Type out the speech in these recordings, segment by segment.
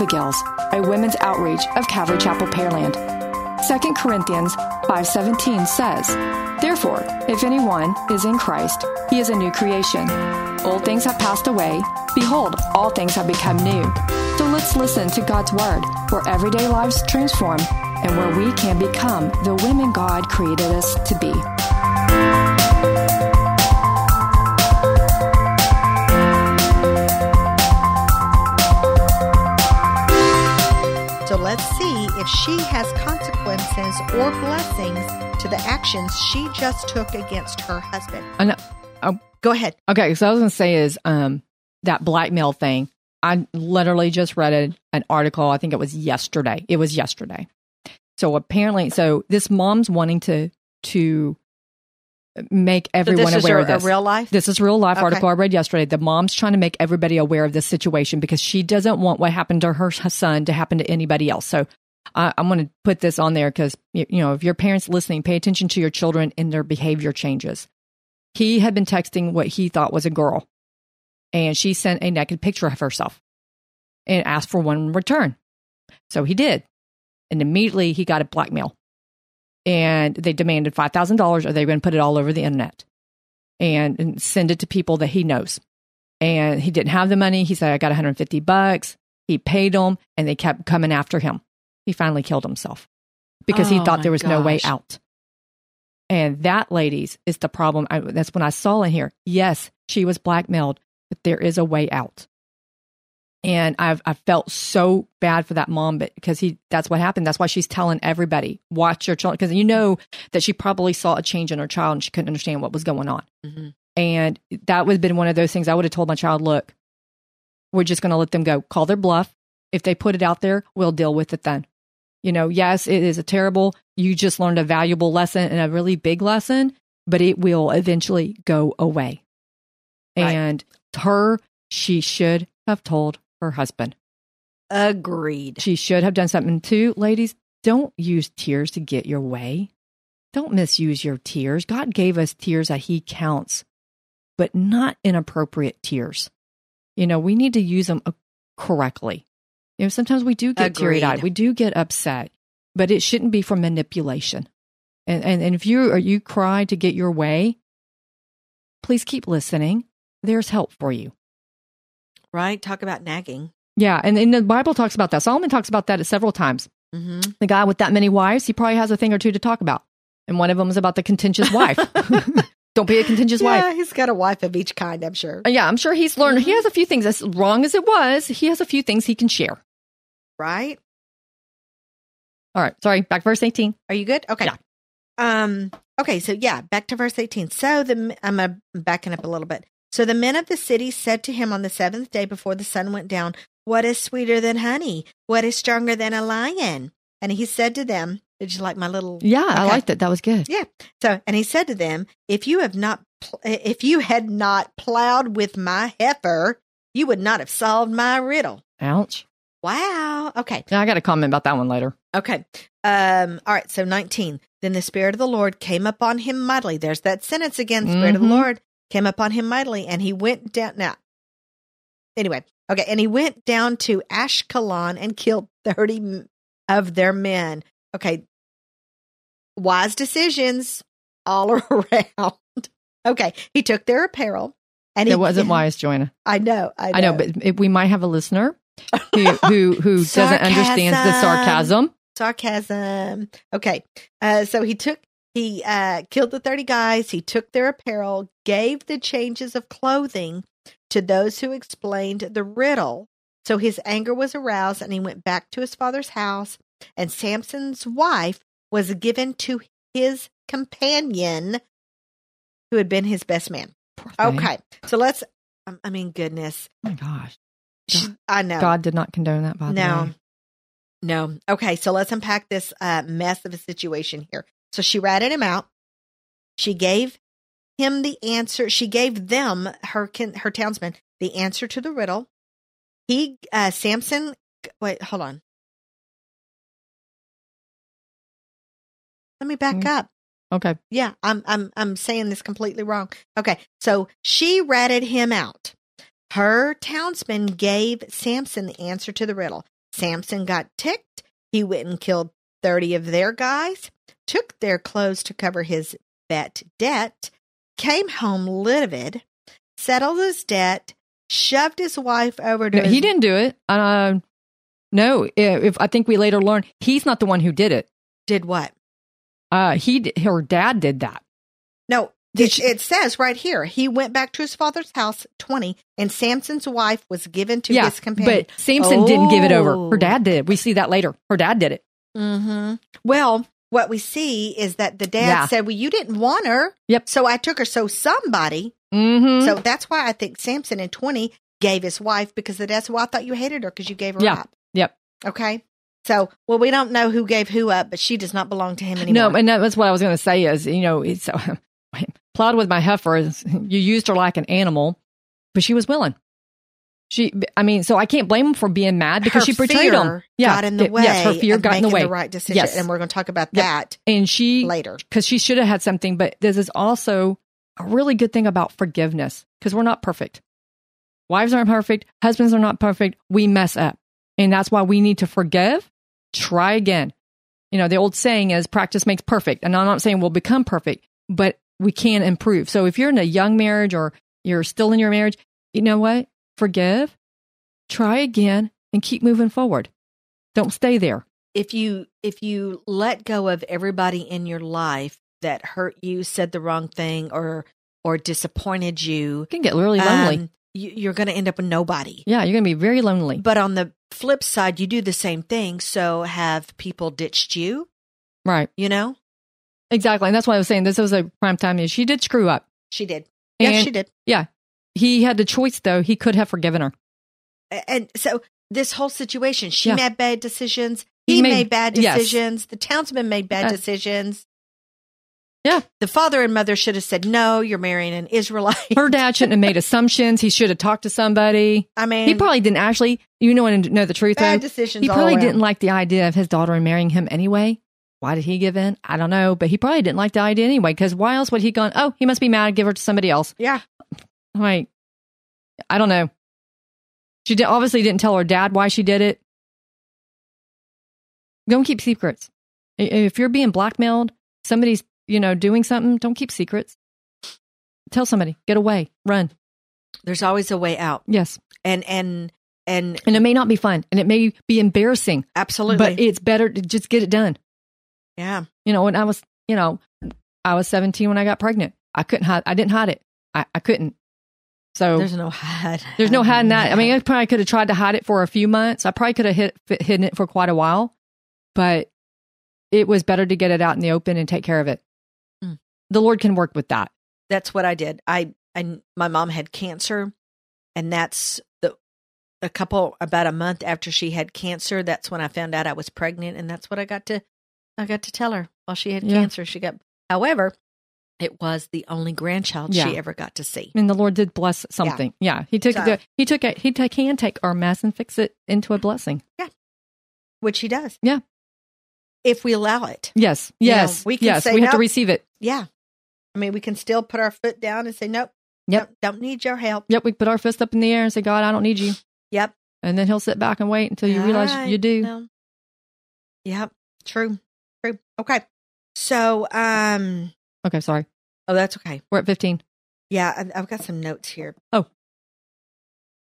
Abigail's, a women's outreach of Calvary Chapel, Pearland. 2 Corinthians 5:17 says, "Therefore, if anyone is in Christ, he is a new creation. Old things have passed away; behold, all things have become new." So let's listen to God's word, where everyday lives transform and where we can become the women God created us to be. If she has consequences or blessings to the actions she just took against her husband. Oh, Go ahead. okay, so I was going to say is um that blackmail thing. I literally just read an article. I think it was yesterday. It was yesterday. So apparently, so this mom's wanting to to make So everyone is aware of this. real life? This is real life Okay. article I read yesterday. The mom's trying to make everybody aware of this situation because she doesn't want what happened to her son to happen to anybody else. So I, I'm going to put this on there because you, know if your parents listening, pay attention to your children and their behavior changes. He had been texting what he thought was a girl, and she sent a naked picture of herself and asked for one in return. So he did, and immediately he got a blackmail, and they demanded five thousand dollars, or they were going to put it all over the internet and, and send it to people that he knows. And he didn't have the money. He said, I got 150 bucks. He paid them and they kept coming after him. He finally killed himself because he Oh, thought there was no way out. And that, ladies, is the problem. I, that's when I saw in here. Yes, she was blackmailed, but there is a way out. And I've I felt so bad for that mom, but because he that's what happened. That's why she's telling everybody, watch your child, because you know that she probably saw a change in her child and she couldn't understand what was going on. Mhm. And that would have been one of those things I would have told my child, look, we're just going to let them go. Call their bluff. If they put it out there, we'll deal with it then. You know, yes, it is a terrible, you just learned a valuable lesson and a really big lesson, but it will eventually go away. Right. And her, she should have told her husband. Agreed. She should have done something too. Ladies, don't use tears to get your way. Don't misuse your tears. God gave us tears that He counts, but not inappropriate tears. You know, we need to use them correctly. You know, sometimes we do get teary eyed, we do get upset, but it shouldn't be for manipulation. And, and, and if you or you cry to get your way, please keep listening. There's help for you. Right? Talk about nagging. Yeah, and, and the Bible talks about that. Solomon talks about that several times. hmm the guy with that many wives, he probably has a thing or two to talk about. And one of them is about the contentious wife. Don't be a contentious Yeah, wife. he's got a wife of each kind, I'm sure. Uh, Yeah, I'm sure he's learned. He has a few things, as wrong as it was, he has a few things he can share. Right? All right, sorry, back verse 18. Are you good? Okay. Yeah. Um. Okay. So yeah, back to verse eighteen. So the I'm uh, backing up a little bit. So the men of the city said to him on the seventh day before the sun went down, "What is sweeter than honey? What is stronger than a lion?" And he said to them, "Did you like my little?" Yeah, I liked it. That was good. Yeah. So and he said to them, "If you have not, pl- if you had not plowed with my heifer, you would not have solved my riddle." Ouch. Wow. Okay. Yeah, I got a comment about that one later. Okay. Um, all right. So 19. Then the Spirit of the Lord came upon him mightily. There's that sentence again. Spirit of the Mhm. Lord came upon him mightily, and he went down. Now, anyway. Okay. And he went down to Ashkelon and killed 30 of their men. Okay. Wise decisions all around. Okay. He took their apparel. And he It wasn't wise, Joanna. I know. I know. I know, but we might have a listener who who, who doesn't understand the sarcasm. sarcasm. Okay. Uh, so he took, he uh, killed the 30 guys. He took their apparel, gave the changes of clothing to those who explained the riddle. So his anger was aroused and he went back to his father's house. And Samson's wife was given to his companion who had been his best man. Okay. So let's, I mean, goodness. Oh my gosh. She- I know. God did not condone that, by the No. way. No. Okay, so let's unpack this uh, mess of a situation here. So she ratted him out. She gave him the answer. She gave them her kin- her townsmen the answer to the riddle. He uh, Samson. Wait, hold on. Let me back Mm. up. Okay. Yeah, I'm I'm I'm saying this completely wrong. Okay, so she ratted him out. Her townsmen gave Samson the answer to the riddle. Samson got ticked. He went and killed 30 of their guys, took their clothes to cover his bet debt, came home livid, settled his debt, shoved his wife over to No, his he didn't do it. Uh, no, if I think we later learned he's not the one who did it. did what? Uh, he her dad did that. No, it, she- it says right here he went back to his father's house 20 and Samson's wife was given to yeah, his companion. but Samson didn't give it over. Oh. Her dad did. We see that later. Her dad did it. hmm Well, what we see is that the dad Yeah. said, "Well, you didn't want her, Yep. so I took her." So somebody, Mm-hmm. so that's why I think Samson in twenty gave his wife because the dad said, "Well, I thought you hated her because you gave her Yeah. up." Yep. Okay. So, well, we don't know who gave who up, but she does not belong to him anymore. No, and that's what I was going to say is, you know, it's plowed with my heifer. You used her like an animal, but she was willing. She, I mean, so I can't blame him for being mad because Her she betrayed him. fear got in the way. Yes, her fear got in the way. The right decision, Yes. and we're going to talk about Yep. that and she, later. because she should have had something, but this is also a really good thing about forgiveness because we're not perfect. Wives aren't perfect. Husbands are not perfect. We mess up. And that's why we need to forgive, try again. You know, the old saying is practice makes perfect. And I'm not saying we'll become perfect, but we can improve. So if you're in a young marriage or you're still in your marriage, you know what? Forgive, try again, and keep moving forward. Don't stay there. if you if you let go of everybody in your life that hurt you, said the wrong thing, or or disappointed you, You can get really lonely. um, you, you're going to end up with nobody. yeah, you're going to be very lonely. But on the flip side, you do the same thing. So have people ditched you? right. You know, Exactly. And that's why I was saying this was a prime time. She did screw up. she did. Yes, And- she did. Yeah. He had the choice though. He could have forgiven her. And so this whole situation, she Yeah. made bad decisions. He He, made- made, bad yes. decisions. The townsman made bad Uh, decisions. Yeah. The father and mother should have said, no, you're marrying an Israelite. Her dad shouldn't have made assumptions. He should have talked to somebody. I mean, He probably didn't actually, you know, know the truth bad though. decisions. He probably didn't like the idea of his daughter marrying him anyway. Why did he give in? I don't know, but he probably didn't like the idea anyway. Because why else would he gone? Oh, he must be mad. Give her to somebody else. Yeah. Like, I don't know. She did, obviously didn't tell her dad why she did it. Don't keep secrets. If you're being blackmailed, somebody's you know doing something. Don't keep secrets. Tell somebody. Get away. Run. There's always a way out. Yes, And, and, and and it may not be fun, and it may be embarrassing, absolutely. but it's better to just get it done. Yeah. You know, when I was, you know, I was 17 when I got pregnant. I couldn't hide. I didn't hide it. I, I couldn't. So There's no hide. There's no hiding that. I mean, I probably could have tried to hide it for a few months. I probably could have hid, hidden it for quite a while, but it was better to get it out in the open and take care of it. Mm. The Lord can work with that. that's what I did. I, I, my mom had cancer, and that's the a couple about a month after she had cancer. That's when I found out I was pregnant, and that's what I got to, I got to tell her while she had Yeah. cancer. She got, however, it was the only grandchild Yeah. she ever got to see. And the Lord did bless something. Yeah, He took So- the he took it. He ta- can take our mess and fix it into a mm-hmm. blessing. Yeah, which he does. Yeah. If we allow it. Yes, You know, yes, we can yes. say we have to receive it. Yeah. I mean, we can still put our foot down and say, nope. Yep. Don't, don't need your help. Yep, we put our fist up in the air and say, God, I don't need you. Yep. And then He'll sit back and wait until you All realize right. you do. No. Yep. True. True. Okay. So, um, Okay, sorry. oh, that's okay. We're at 15. Yeah. I've, I've got some notes here. Oh.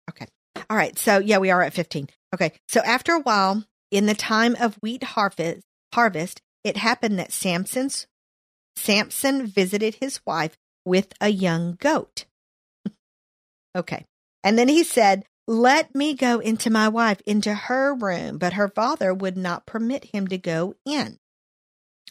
Okay. All right. So, yeah, we are at 15. Okay. So, after a while, in the time of wheat harvest, harvest, it happened that Samson's Samson visited his wife with a young goat. okay. And then he said, Let me go into my wife, into her room. But her father would not permit him to go in.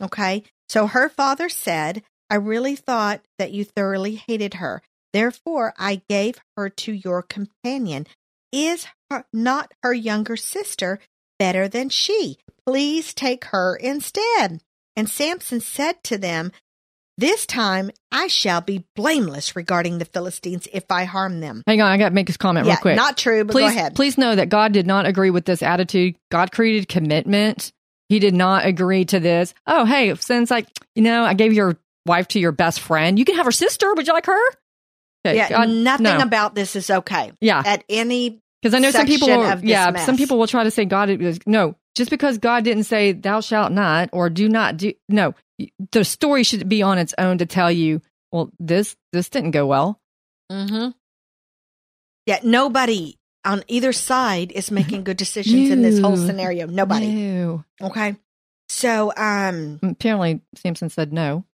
Okay. So her father said, I really thought that you thoroughly hated her. Therefore, I gave her to your companion. Is her, not her younger sister better than she? Please take her instead. And Samson said to them, This time I shall be blameless regarding the Philistines if I harm them. Hang on, I got to make this comment yeah, real quick. not true, but please, go ahead. please know that God did not agree with this attitude. God created commitment. He did not agree to this. Oh, hey, since like, you know, I gave your wife to your best friend, you can have her sister. Would you like her? Okay, yeah, God, nothing no. about this is okay yeah, at any. because I know some people. Will, yeah, mess. some people will try to say God. is- No, just because God didn't say "Thou shalt not" or "Do not do." No, the story should be on its own to tell you. Well, this this didn't go well. Mm-hmm. Yeah, nobody on either side is making good decisions in this whole scenario. Nobody. No. Okay. So, um, Apparently, Samson said no.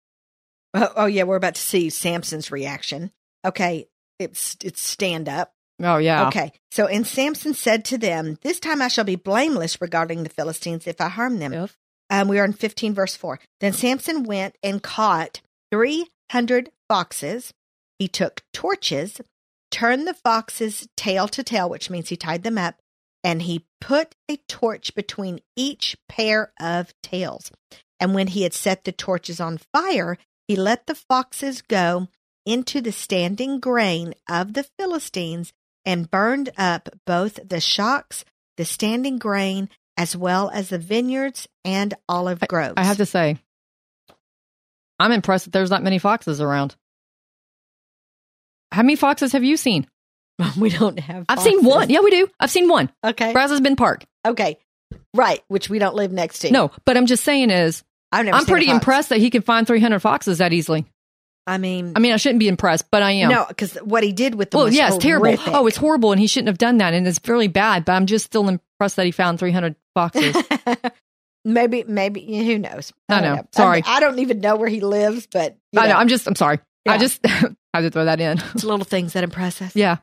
oh, oh yeah, we're about to see Samson's reaction. Okay, it's it's stand up. Oh yeah. Okay. So, and Samson said to them, This time I shall be blameless regarding the Philistines if I harm them. If- Um, we are in 15, verse 4. Then Samson went and caught 300 foxes. He took torches, turned the foxes tail to tail, which means he tied them up, and he put a torch between each pair of tails. And when he had set the torches on fire, he let the foxes go into the standing grain of the Philistines and burned up both the shocks, the standing grain, as well as the vineyards and olive groves. I have to say, I'm impressed that there's not many foxes around. How many foxes have you seen? we don't have. I've seen one. Yeah, we do. I've seen one. Okay. Brazos Bend Park. Okay. Right. Which we don't live next to. No, but I'm just saying is I've never. I'm pretty impressed that he can find 300 foxes that easily. I mean, I mean, I shouldn't be impressed, but I am. no, because what he did with the well, yeah, it's terrible. horrific. Oh, it's horrible, and he shouldn't have done that, and it's really bad. But I'm just still impressed that he found 300 foxes. maybe, maybe who knows? I don't know. Sorry. I, I don't even know where he lives, but I know. know, I'm just. I'm sorry. I Yeah. had to throw that in. it's little things that impress us. yeah.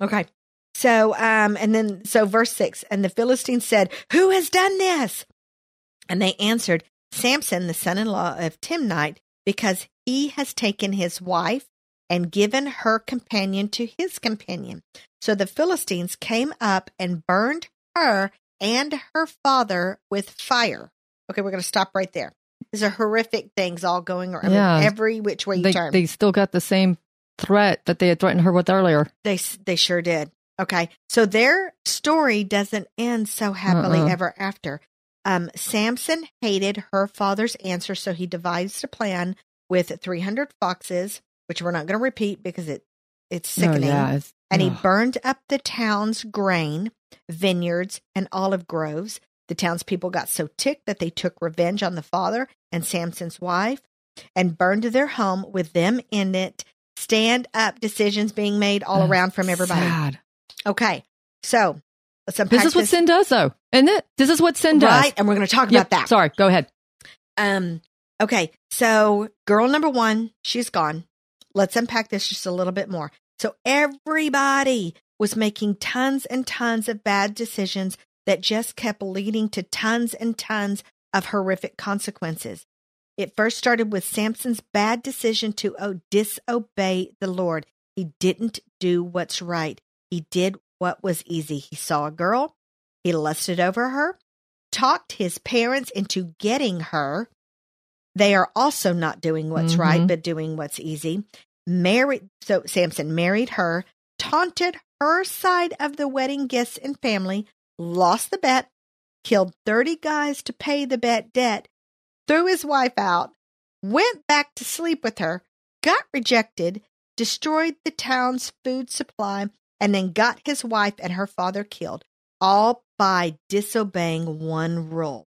Okay. So, um, and then, so verse six, and the Philistines said, Who has done this? And they answered, Samson, the son in law of Timnite, because he has taken his wife and given her companion to his companion. So the Philistines came up and burned her and her father with fire. Okay, we're going to stop right there. These are horrific things all going around. Yeah. every which way you They turn. they still got the same threat that they had threatened her with earlier. They they sure did. Okay, so their story doesn't end so happily Uh-uh. ever after. Um, Samson hated her father's answer, so he devised a plan with 300 foxes, which we're not going to repeat because it it's Oh, sickening. yeah. It's, And he burned up the town's grain, vineyards, and olive groves. The townspeople got so ticked that they took revenge on the father and Samson's wife and burned their home with them in it. Stand up decisions being made all around from everybody. Sad. Okay, so let's unpack This is what sin does, though, isn't it? This is what sin does. right? And we're going to talk Yep. about that. Sorry. Go ahead. Um, okay, so girl number one, she's gone. Let's unpack this just a little bit more. So everybody was making tons and tons of bad decisions that just kept leading to tons and tons of horrific consequences. It first started with Samson's bad decision to disobey the Lord. He didn't do what's right. He did what was easy. He saw a girl, he lusted over her, talked his parents into getting her. They are also not doing what's right, Mhm. but doing what's easy. Married, so Samson married her, taunted her side of the wedding guests and family, lost the bet, killed 30 guys to pay the bet debt, threw his wife out, went back to sleep with her, got rejected, destroyed the town's food supply, and then got his wife and her father killed, all by disobeying one rule.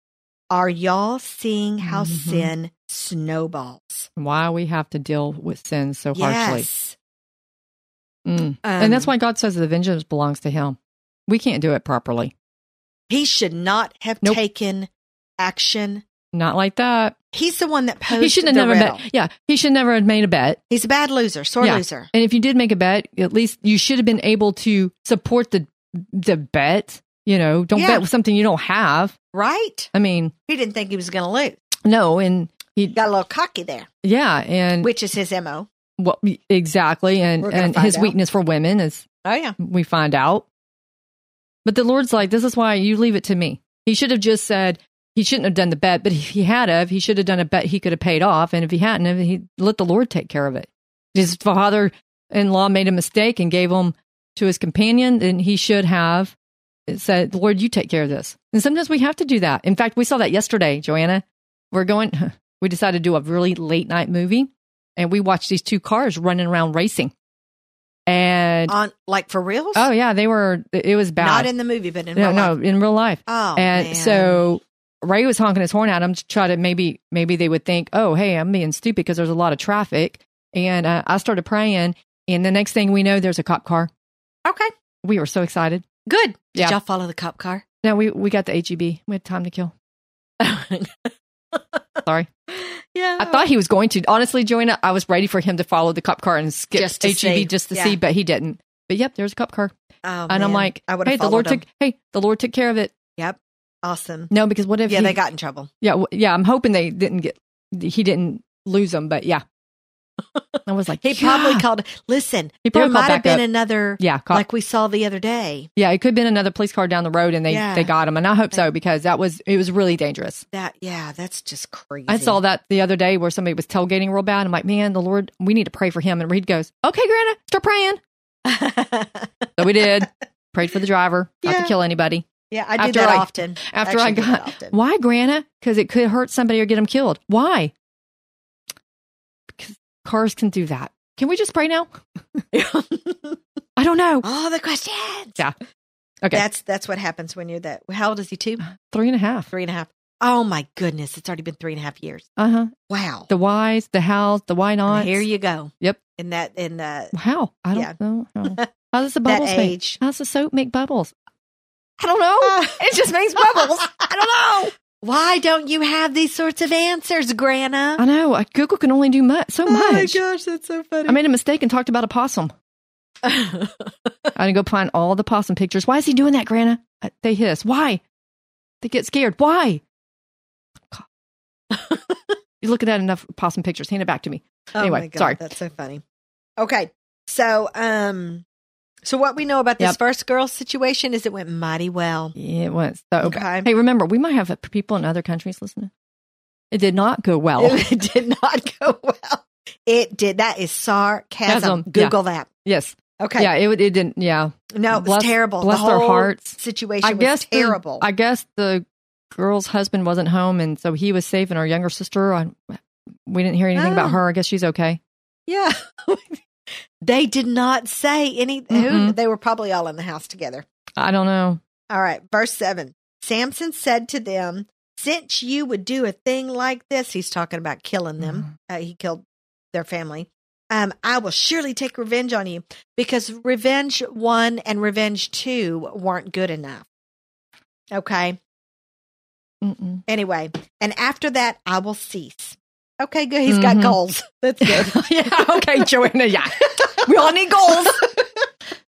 Are y'all seeing how Mhm. sin snowballs? Why we have to deal with sin so harshly. Yes. Mm. and that's Um, why God says the vengeance belongs to Him. We can't do it properly. he should not have Nope. taken action. Not like that. He's the one that posed He shouldn't have the never riddle. bet. Yeah, he should never have made a bet. He's a bad loser, sore Yeah. loser. And if you did make a bet, at least you should have been able to support the the bet. You know, don't Yeah. bet with something you don't have. Right? I mean, He didn't think he was going to lose. no, and he, Got a little cocky there, yeah, and which is his MO. what exactly, and and his out. weakness for women is Oh, yeah. we find out. But the Lord's like, this is why you leave it to me. He should have just said he shouldn't have done the bet, but if he had of, he should have done a bet he could have paid off. And if he hadn't, he let the Lord take care of it. His father-in-law made a mistake and gave him to his companion, then he should have said, "Lord, you take care of this." And sometimes we have to do that. In fact, we saw that yesterday, Joanna. We're going. We decided to do a really late night movie, and we watched these two cars running around racing. And On like for real? oh yeah, they were. It was bad. Not in the movie, but in no, real no, life. in real life. Oh, and man. so Ray was honking his horn at him to try to maybe maybe they would think, oh hey, I'm being stupid because there's a lot of traffic. And uh, I started praying, and the next thing we know, there's a cop car. okay, We were so excited. good. Did Yeah. y'all follow the cop car? No, we we got the HEB. We had time to kill. Sorry, yeah, I thought he was going to. Honestly, Joanna, I was ready for him to follow the cop car and skip Just HEB see. just to Yeah. see, but he didn't. But yep, there's a cop car, Oh, and I'm like, I would hey, the Lord him. took. Hey, the Lord took care of it. Yep, awesome. No, because what if? Yeah, he- they got in trouble. Yeah, yeah. I'm hoping they didn't get. He didn't lose them, but yeah. I was like, He probably called. Listen, He probably might have been up. another, Yeah, cop, like we saw the other day. yeah. It could have been another police car down the road, and they Yeah. they got him, and I hope so because that was it was really dangerous. That, yeah, that's just crazy. I saw that the other day where somebody was tailgating real bad. I'm like, man, the Lord, we need to pray for him. And Reed goes, okay, Greta, start praying. So we did. Prayed for the driver, not Yeah. to kill anybody. Yeah, I do After that I- often. After Actually I got, often. why, Grana? Because it could hurt somebody or get them killed. Why? Because cars can do that. Can we just pray now? I don't know. All the questions. Yeah. Okay. That's that's what happens when you're that. How old is he? Two, Three and a half. three and a half. Oh my goodness! It's already been three and a half years. Uh huh. Wow. The whys, the hows, the why not. here you go. Yep. In that in the How? I don't Yeah. know. How. How does the bubbles make? age. How's the soap make bubbles? I don't know. it just makes bubbles. I don't know. Why don't you have these sorts of answers, Grana? I know. uh, Google can only do much, so much. Oh my gosh, that's so funny. I made a mistake and talked about a possum. I didn't go find all the possum pictures. Why is he doing that, Grana? Uh, They hiss. Why? They get scared. Why? You're looking at enough possum pictures. Hand it back to me. oh anyway, my God, sorry. that's so funny. Okay, so um, so what we know about this Yep. first girl situation is it went mighty well. It was so Okay. bad. Hey, remember, we might have people in other countries listening. It did not go well. It did not go well. It did. That is sarcasm. Yeah. Google that. yes. Okay. Yeah, it, it didn't. Yeah. No, it was Bless- terrible. bless the their hearts. Situation I was guess the- terrible. I guess the girl's husband wasn't home, and so he was saving our younger sister. I, we didn't hear anything Oh. about ah. her. I guess she's okay. yeah. they did not say any. Who, Mm-mm. they were probably all in the house together. I don't know. All right, verse 7. Samson said to them, Since you would do a thing like this, he's talking about killing them. Mm-hmm. Uh, he killed their family. Um, I will surely take revenge on you because revenge one and revenge two weren't good enough. Okay. Mm-mm. Anyway, and after that, I will cease. Okay, good. He's got Mhm. goals. That's good. yeah. Okay, Joanna. Yeah. We all need goals.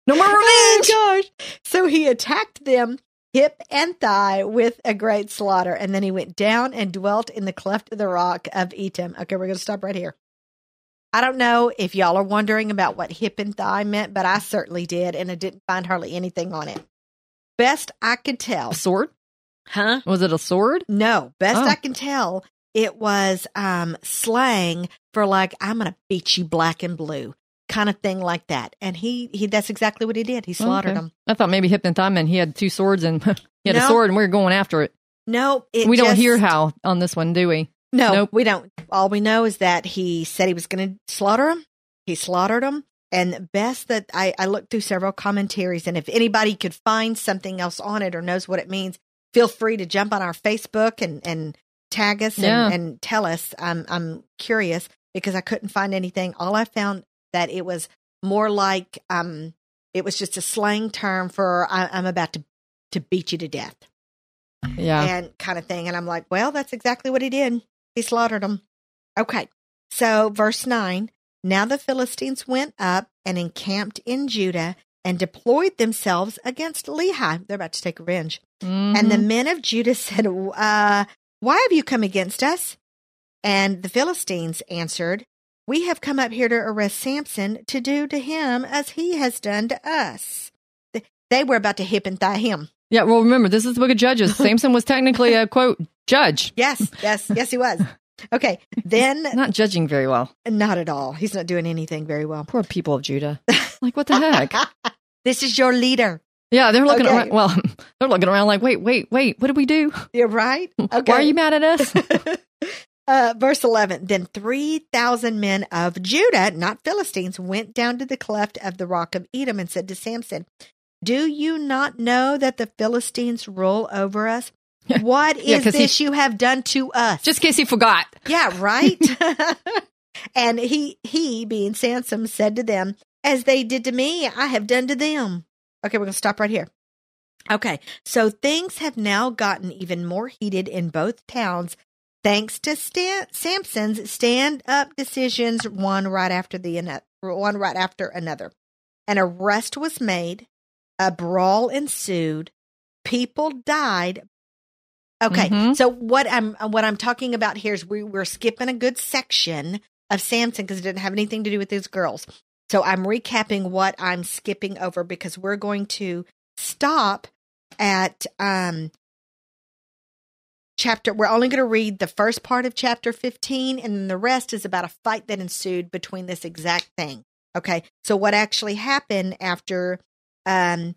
No more Oh revenge. gosh. So he attacked them hip and thigh with a great slaughter. And then he went down and dwelt in the cleft of the rock of Etam. Okay, we're going to stop right here. I don't know if y'all are wondering about what hip and thigh meant, but I certainly did. And I didn't find hardly anything on it. Best I could tell. A sword? Huh? Was it a sword? No, best Oh. I can tell, it was um slang for like I'm gonna beat you black and blue kind of thing like that. And he he that's exactly what he did. He slaughtered Okay. them. I thought maybe hip and he had two swords and he had No. a sword and we were going after it. No, it we don't hear how on this one, do we? No, Nope. we don't. All we know is that he said he was going to slaughter them. He slaughtered them. And best that I, I looked through several commentaries, and if anybody could find something else on it or knows what it means, feel free to jump on our Facebook and, and tag us and, and tell us. I'm I'm curious because I couldn't find anything. All I found that it was more like um it was just a slang term for I, I'm about to to beat you to death Yeah. and kind of thing. And I'm like, well, that's exactly what he did. He slaughtered them. Okay. So, verse 9 Now the Philistines went up and encamped in Judah and deployed themselves against Lehi. They're about to take revenge. And the Mhm. men of Judah said, uh, Why have you come against us? And the Philistines answered, We have come up here to arrest Samson to do to him as he has done to us. They were about to hip and thigh him. yeah. Well, remember, this is the book of Judges. Samson was technically a quote judge, Yes, yes, yes, he was. Okay, then not judging very well. not at all. He's not doing anything very well. Poor people of Judah. Like, what the heck? this is your leader. Yeah, they're looking Okay. around. Well, they're looking around like, wait, wait, wait. What did we do? You're right. Okay. Why are you mad at us? Uh, verse 11 Then 3,000 men of Judah, not Philistines, went down to the cleft of the rock of Etam and said to Samson, Do you not know that the Philistines rule over us? What is Yeah, 'cause he- this you have done to us? Just in case he forgot. Yeah, right. and he he being Samson, said to them, As they did to me, I have done to them. Okay, we're gonna stop right here. Okay, so things have now gotten even more heated in both towns thanks to Stan- Samson's stand up decisions, one right after the one right after another. An arrest was made, a brawl ensued, people died. Okay, Mhm. so what I'm what I'm talking about here is we we're skipping a good section of Samson because it didn't have anything to do with these girls. So I'm recapping what I'm skipping over because we're going to stop at um chapter we're only going to read the first part of chapter 15 and then the rest is about a fight that ensued between this exact thing okay? So what actually happened after um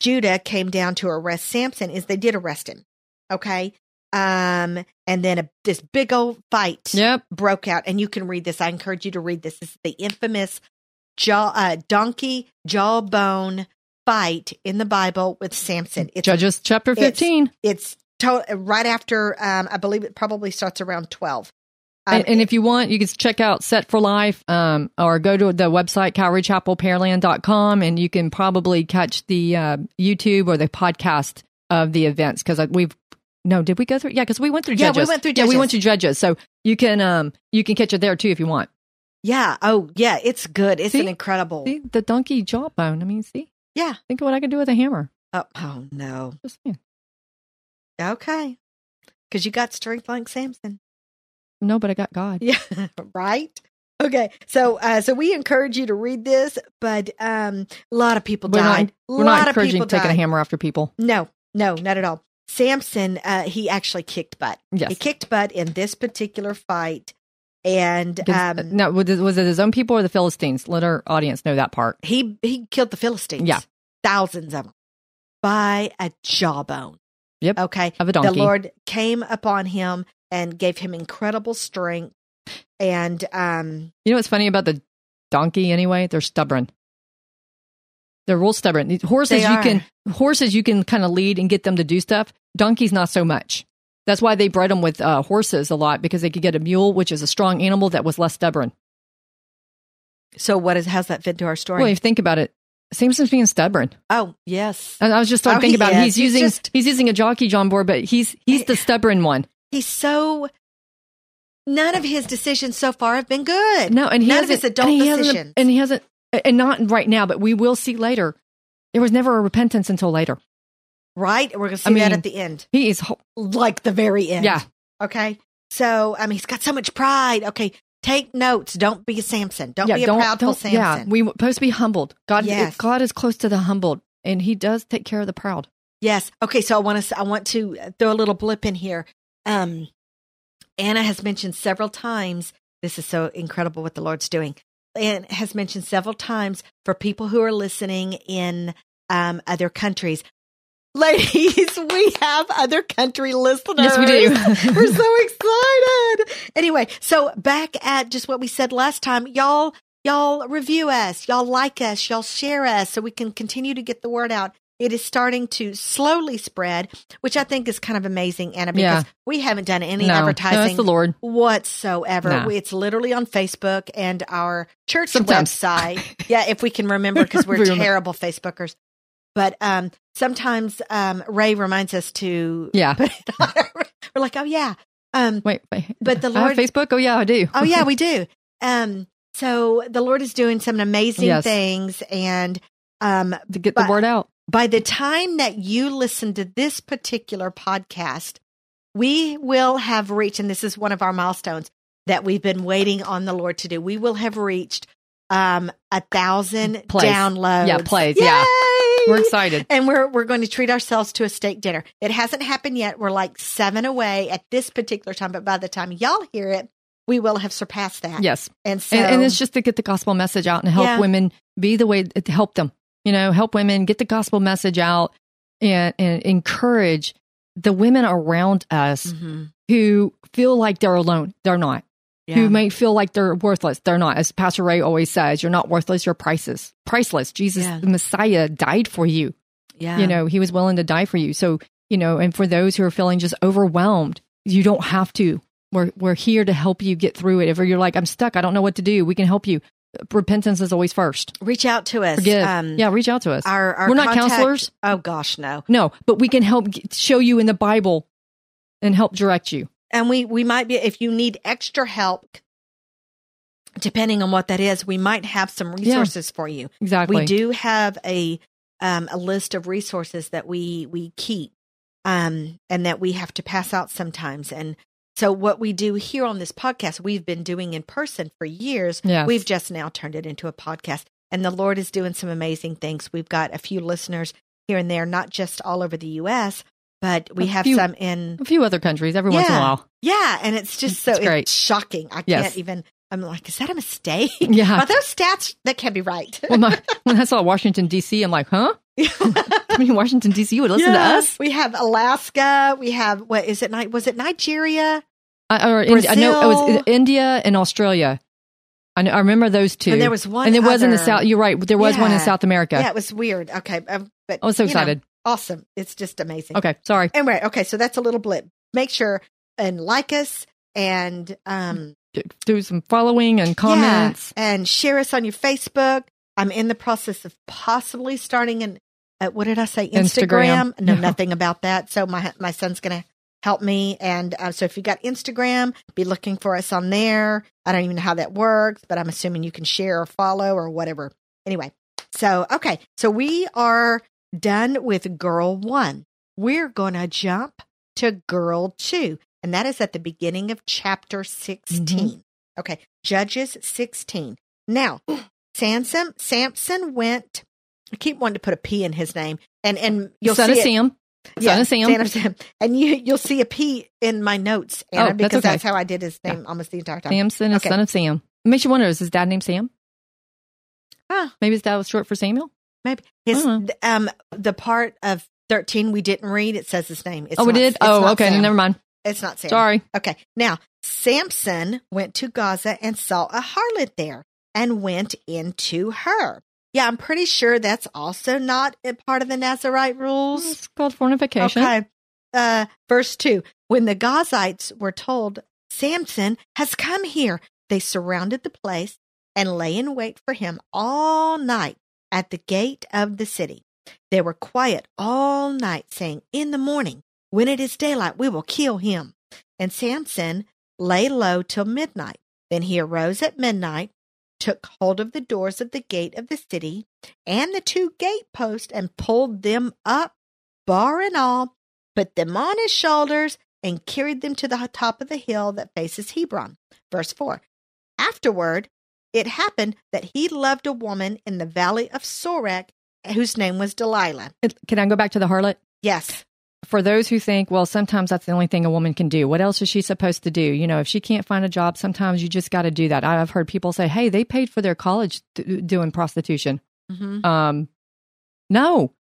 judah came down to arrest samson is they did arrest him okay? Um and then a, this big old fight Yep. broke out and you can read this. I encourage you to read this. This is the infamous jaw uh, donkey jawbone fight in the bible with samson. It's Judges chapter it's- 15. it's to- right after um i believe it probably starts around 12 um, and, and if you want, you can check out Set for Life um, or go to the website, CalvaryChapelPearland.com, and you can probably catch the uh, YouTube or the podcast of the events because we've. No, did we go through? Yeah, because we went through judges. Yeah, we went through judges. Yeah, we went through judges, so you can um you can catch it there too if you want. yeah oh yeah it's good it's See? an incredible See the donkey jawbone. I mean, see, yeah think of what I can do with a hammer. oh, oh no Just saying. Okay because you got strength like samson No, but I got God. Yeah, right. Okay, so uh, so we encourage you to read this, but um, a lot of people We're died. a We're lot not of encouraging people taking died. a hammer after people. No, no, not at all. Samson, uh, he actually kicked butt. Yes. He kicked butt in this particular fight, and um, no, was it, was it his own people or the Philistines? Let our audience know that part. he he killed the Philistines. Yeah. thousands of them by a jawbone. Yep. Okay, Of a the. Lord came upon him and gave him incredible strength, and um, You know what's funny about the donkey anyway? They're stubborn. They're real stubborn. These horses you can horses you can kind of lead and get them to do stuff. Donkeys not so much. That's why they bred them with uh, horses a lot because they could get a mule, which is a strong animal that was less stubborn. so what is how's that fit to our story? Well, if you think about it, Samson's being stubborn. oh yes, And I was just starting Oh, to think he about it. is. He's He's using just- he's using a jockey John board, but he's he's the stubborn one. he's so. None of his decisions so far have been good. No, and he none of his adult and decisions. and he hasn't, and not right now, but we will see later. There was never a repentance until later. right, we're gonna see I that at the end, He is, ho- like the very end. yeah, Okay. So I mean, he's got so much pride. Okay, take notes. Don't be a Samson. Don't yeah. be a don't, proudful don't, yeah. Samson. We were supposed to be humbled. God, Yes. God is close to the humbled, and He does take care of the proud. Yes. Okay. So I want to I want to throw a little blip in here. Um, Anna has mentioned several times. This is so incredible what the Lord's doing. And has mentioned several times for people who are listening in um, other countries. Ladies, we have other country listeners. Yes, we do. We're so excited. Anyway, so back at just what we said last time, y'all, y'all review us, y'all like us, y'all share us so we can continue to get the word out. It is starting to slowly spread, which I think is kind of amazing, Anna, because Yeah. we haven't done any no, no, advertising that's the Lord. whatsoever. No. It's literally on Facebook and our church Sometimes. website. yeah, if we can remember, because we're terrible Facebookers. But um, sometimes um, Ray reminds us to Yeah. put it on. We're like, oh yeah, um, Wait, wait. But the Lord- Facebook. Oh yeah, I do. oh yeah, we do. Um, so the Lord is doing some amazing Yes. things, and um, to get the word out. by the time that you listen to this particular podcast, we will have reached, and this is one of our milestones that we've been waiting on the Lord to do. We will have reached um, a thousand Plays. downloads. Yeah, plays, yeah. We're excited. And we're we're going to treat ourselves to a steak dinner. It hasn't happened yet. We're like seven away at this particular time, but by the time y'all hear it, we will have surpassed that. Yes, And so and, and it's just to get the gospel message out and help Yeah. women be the way to help them. You know, help women get the gospel message out and and encourage the women around us Mhm. who feel like they're alone. They're not. Who may feel like they're worthless. They're not. As Pastor Ray always says, you're not worthless, you're priceless. Priceless. Jesus, Yeah. the Messiah, died for you. yeah. You know, he was willing to die for you. So, you know, and for those who are feeling just overwhelmed, you don't have to. We're we're here to help you get through it. If you're like, I'm stuck, I don't know what to do, we can help you. Repentance is always first. reach out to us. Um, yeah, reach out to us. Our, our We're not contact- counselors. Oh gosh, no. No, but we can help show you in the Bible and help direct you. And we we might be if you need extra help, depending on what that is, we might have some resources for you. Exactly. We do have a um, a list of resources that we we keep um, and that we have to pass out sometimes. And so, what we do here on this podcast, we've been doing in person for years. Yes. We've just now turned it into a podcast, and the Lord is doing some amazing things. We've got a few listeners here and there, not just all over the U.S., but we A have few- some in a few other countries every once in a while. yeah, and it's just so It's great. it's shocking. I Yes. can't even. I'm like, is that a mistake? Yeah. Are those stats that can't be right? Well, my, when I saw Washington D.C., I'm like, huh? I mean, Washington D.C. You would listen to us? We have Alaska. We have what is it? Was it Nigeria? I, or Indi- I know it was Brazil. India and Australia. I, know, I remember those two. And there was one and there was in the South. You're right. There was one in South America. Yeah, it was weird. Okay, um, but I was so you know, excited. Awesome! It's just amazing. Okay, sorry. Anyway, okay, so that's a little blip. Make sure and like us and um Do some following and comments. yeah, and share us on your Facebook. I'm in the process of possibly starting an uh, what did I say? Instagram. No, Yeah. nothing about that. So my my son's gonna help me. And uh, so if you got Instagram, be looking for us on there. I don't even know how that works, but I'm assuming you can share or follow or whatever. Anyway, so okay, so we are done with girl one. We're gonna jump to girl two, and that is at the beginning of chapter mm-hmm. 16. Okay, Judges 16. Now, Samson Samson went. I keep wanting to put a P in his name, and and you'll Son see of it- Sam. yeah, Son of Sam. Son of Sam. And you you'll see a P in my notes, oh, Anna, Oh, that's because okay. that's how I did his name almost the entire time. Samson is Okay. son of Sam. It makes you wonder, is his dad named Sam? Huh. Maybe his dad was short for Samuel? Maybe his Uh-huh. um the part of thirteen we didn't read. It says his name. It's oh, we did? Oh, okay. Sam. Never mind. It's not Sam. Sorry. Okay. Now, Samson went to Gaza and saw a harlot there and went into her. Yeah, I'm pretty sure that's also not a part of the Nazarite rules. It's called fornication. Okay. Uh, verse 2 When the Gazites were told, Samson has come here, they surrounded the place and lay in wait for him all night at the gate of the city. They were quiet all night, saying, In the morning, when it is daylight, we will kill him. And Samson lay low till midnight. Then he arose at midnight, took hold of the doors of the gate of the city and the two gateposts and pulled them up, bar and all, put them on his shoulders, and carried them to the top of the hill that faces Hebron. Verse 4. Afterward, it happened that he loved a woman in the valley of Sorek whose name was Delilah. Can I go back to the harlot? Yes. For those who think, well, sometimes that's the only thing a woman can do. What else is she supposed to do? You know, if she can't find a job, sometimes you just got to do that. I've heard people say, hey, they paid for their college th- doing prostitution. Mm-hmm. Um, no,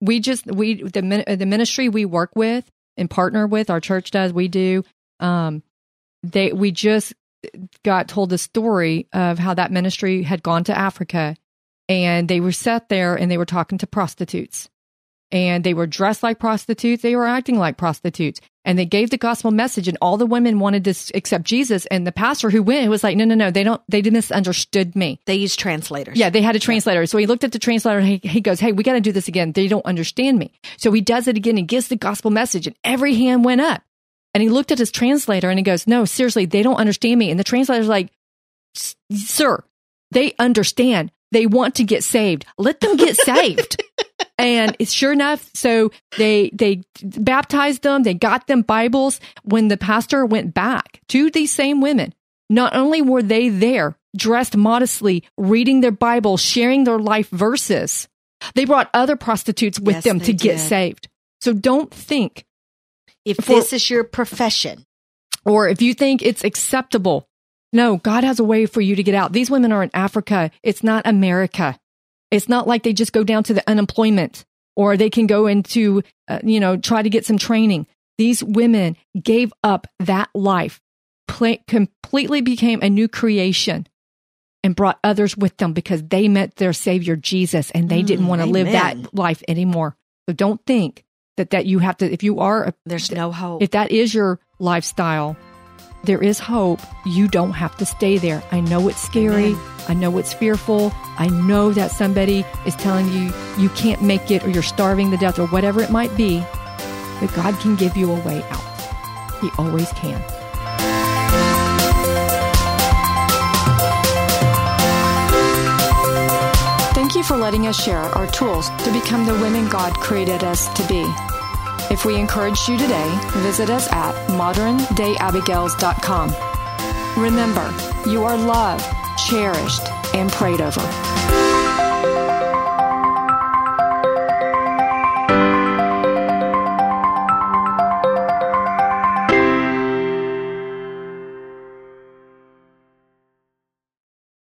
we just we the the ministry we work with and partner with our church does we do. Um, they we just got told the story of how that ministry had gone to Africa, and they were sat there and they were talking to prostitutes, and they were dressed like prostitutes, they were acting like prostitutes, and they gave the gospel message, and all the women wanted to accept Jesus, and the pastor who went was like, no, no, no, they don't, they misunderstood me. They use translators. Yeah, they had a translator. So he looked at the translator and he, he goes, Hey, we got to do this again. They don't understand me. So he does it again and gives the gospel message, and every hand went up. And he looked at his translator and he goes, No, seriously, they don't understand me. And the translator's like, Sir, they understand. They want to get saved. Let them get saved. and it's sure enough, so they they baptized them, they got them Bibles. When the pastor went back to these same women, not only were they there, dressed modestly, reading their Bible, sharing their life verses, they brought other prostitutes with Yes, them to get saved. So don't think, If For- this is your profession, or if you think it's acceptable, no, God has a way for you to get out. These women are in Africa. It's not America. It's not like they just go down to the unemployment or they can go into, uh, you know, try to get some training. These women gave up that life, pl- completely became a new creation, and brought others with them because they met their Savior Jesus and they mm, didn't want to live that life anymore. So don't think that that you have to. If you are, a, there's no hope. If that is your lifestyle, there is hope. You don't have to stay there. I know it's scary. Amen. I know it's fearful. I know that somebody is telling you you can't make it or you're starving to death or whatever it might be. But God can give you a way out. He always can. For letting us share our tools to become the women God created us to be. If we encouraged you today, visit us at moderndayabigails.com. Remember, you are loved, cherished, and prayed over.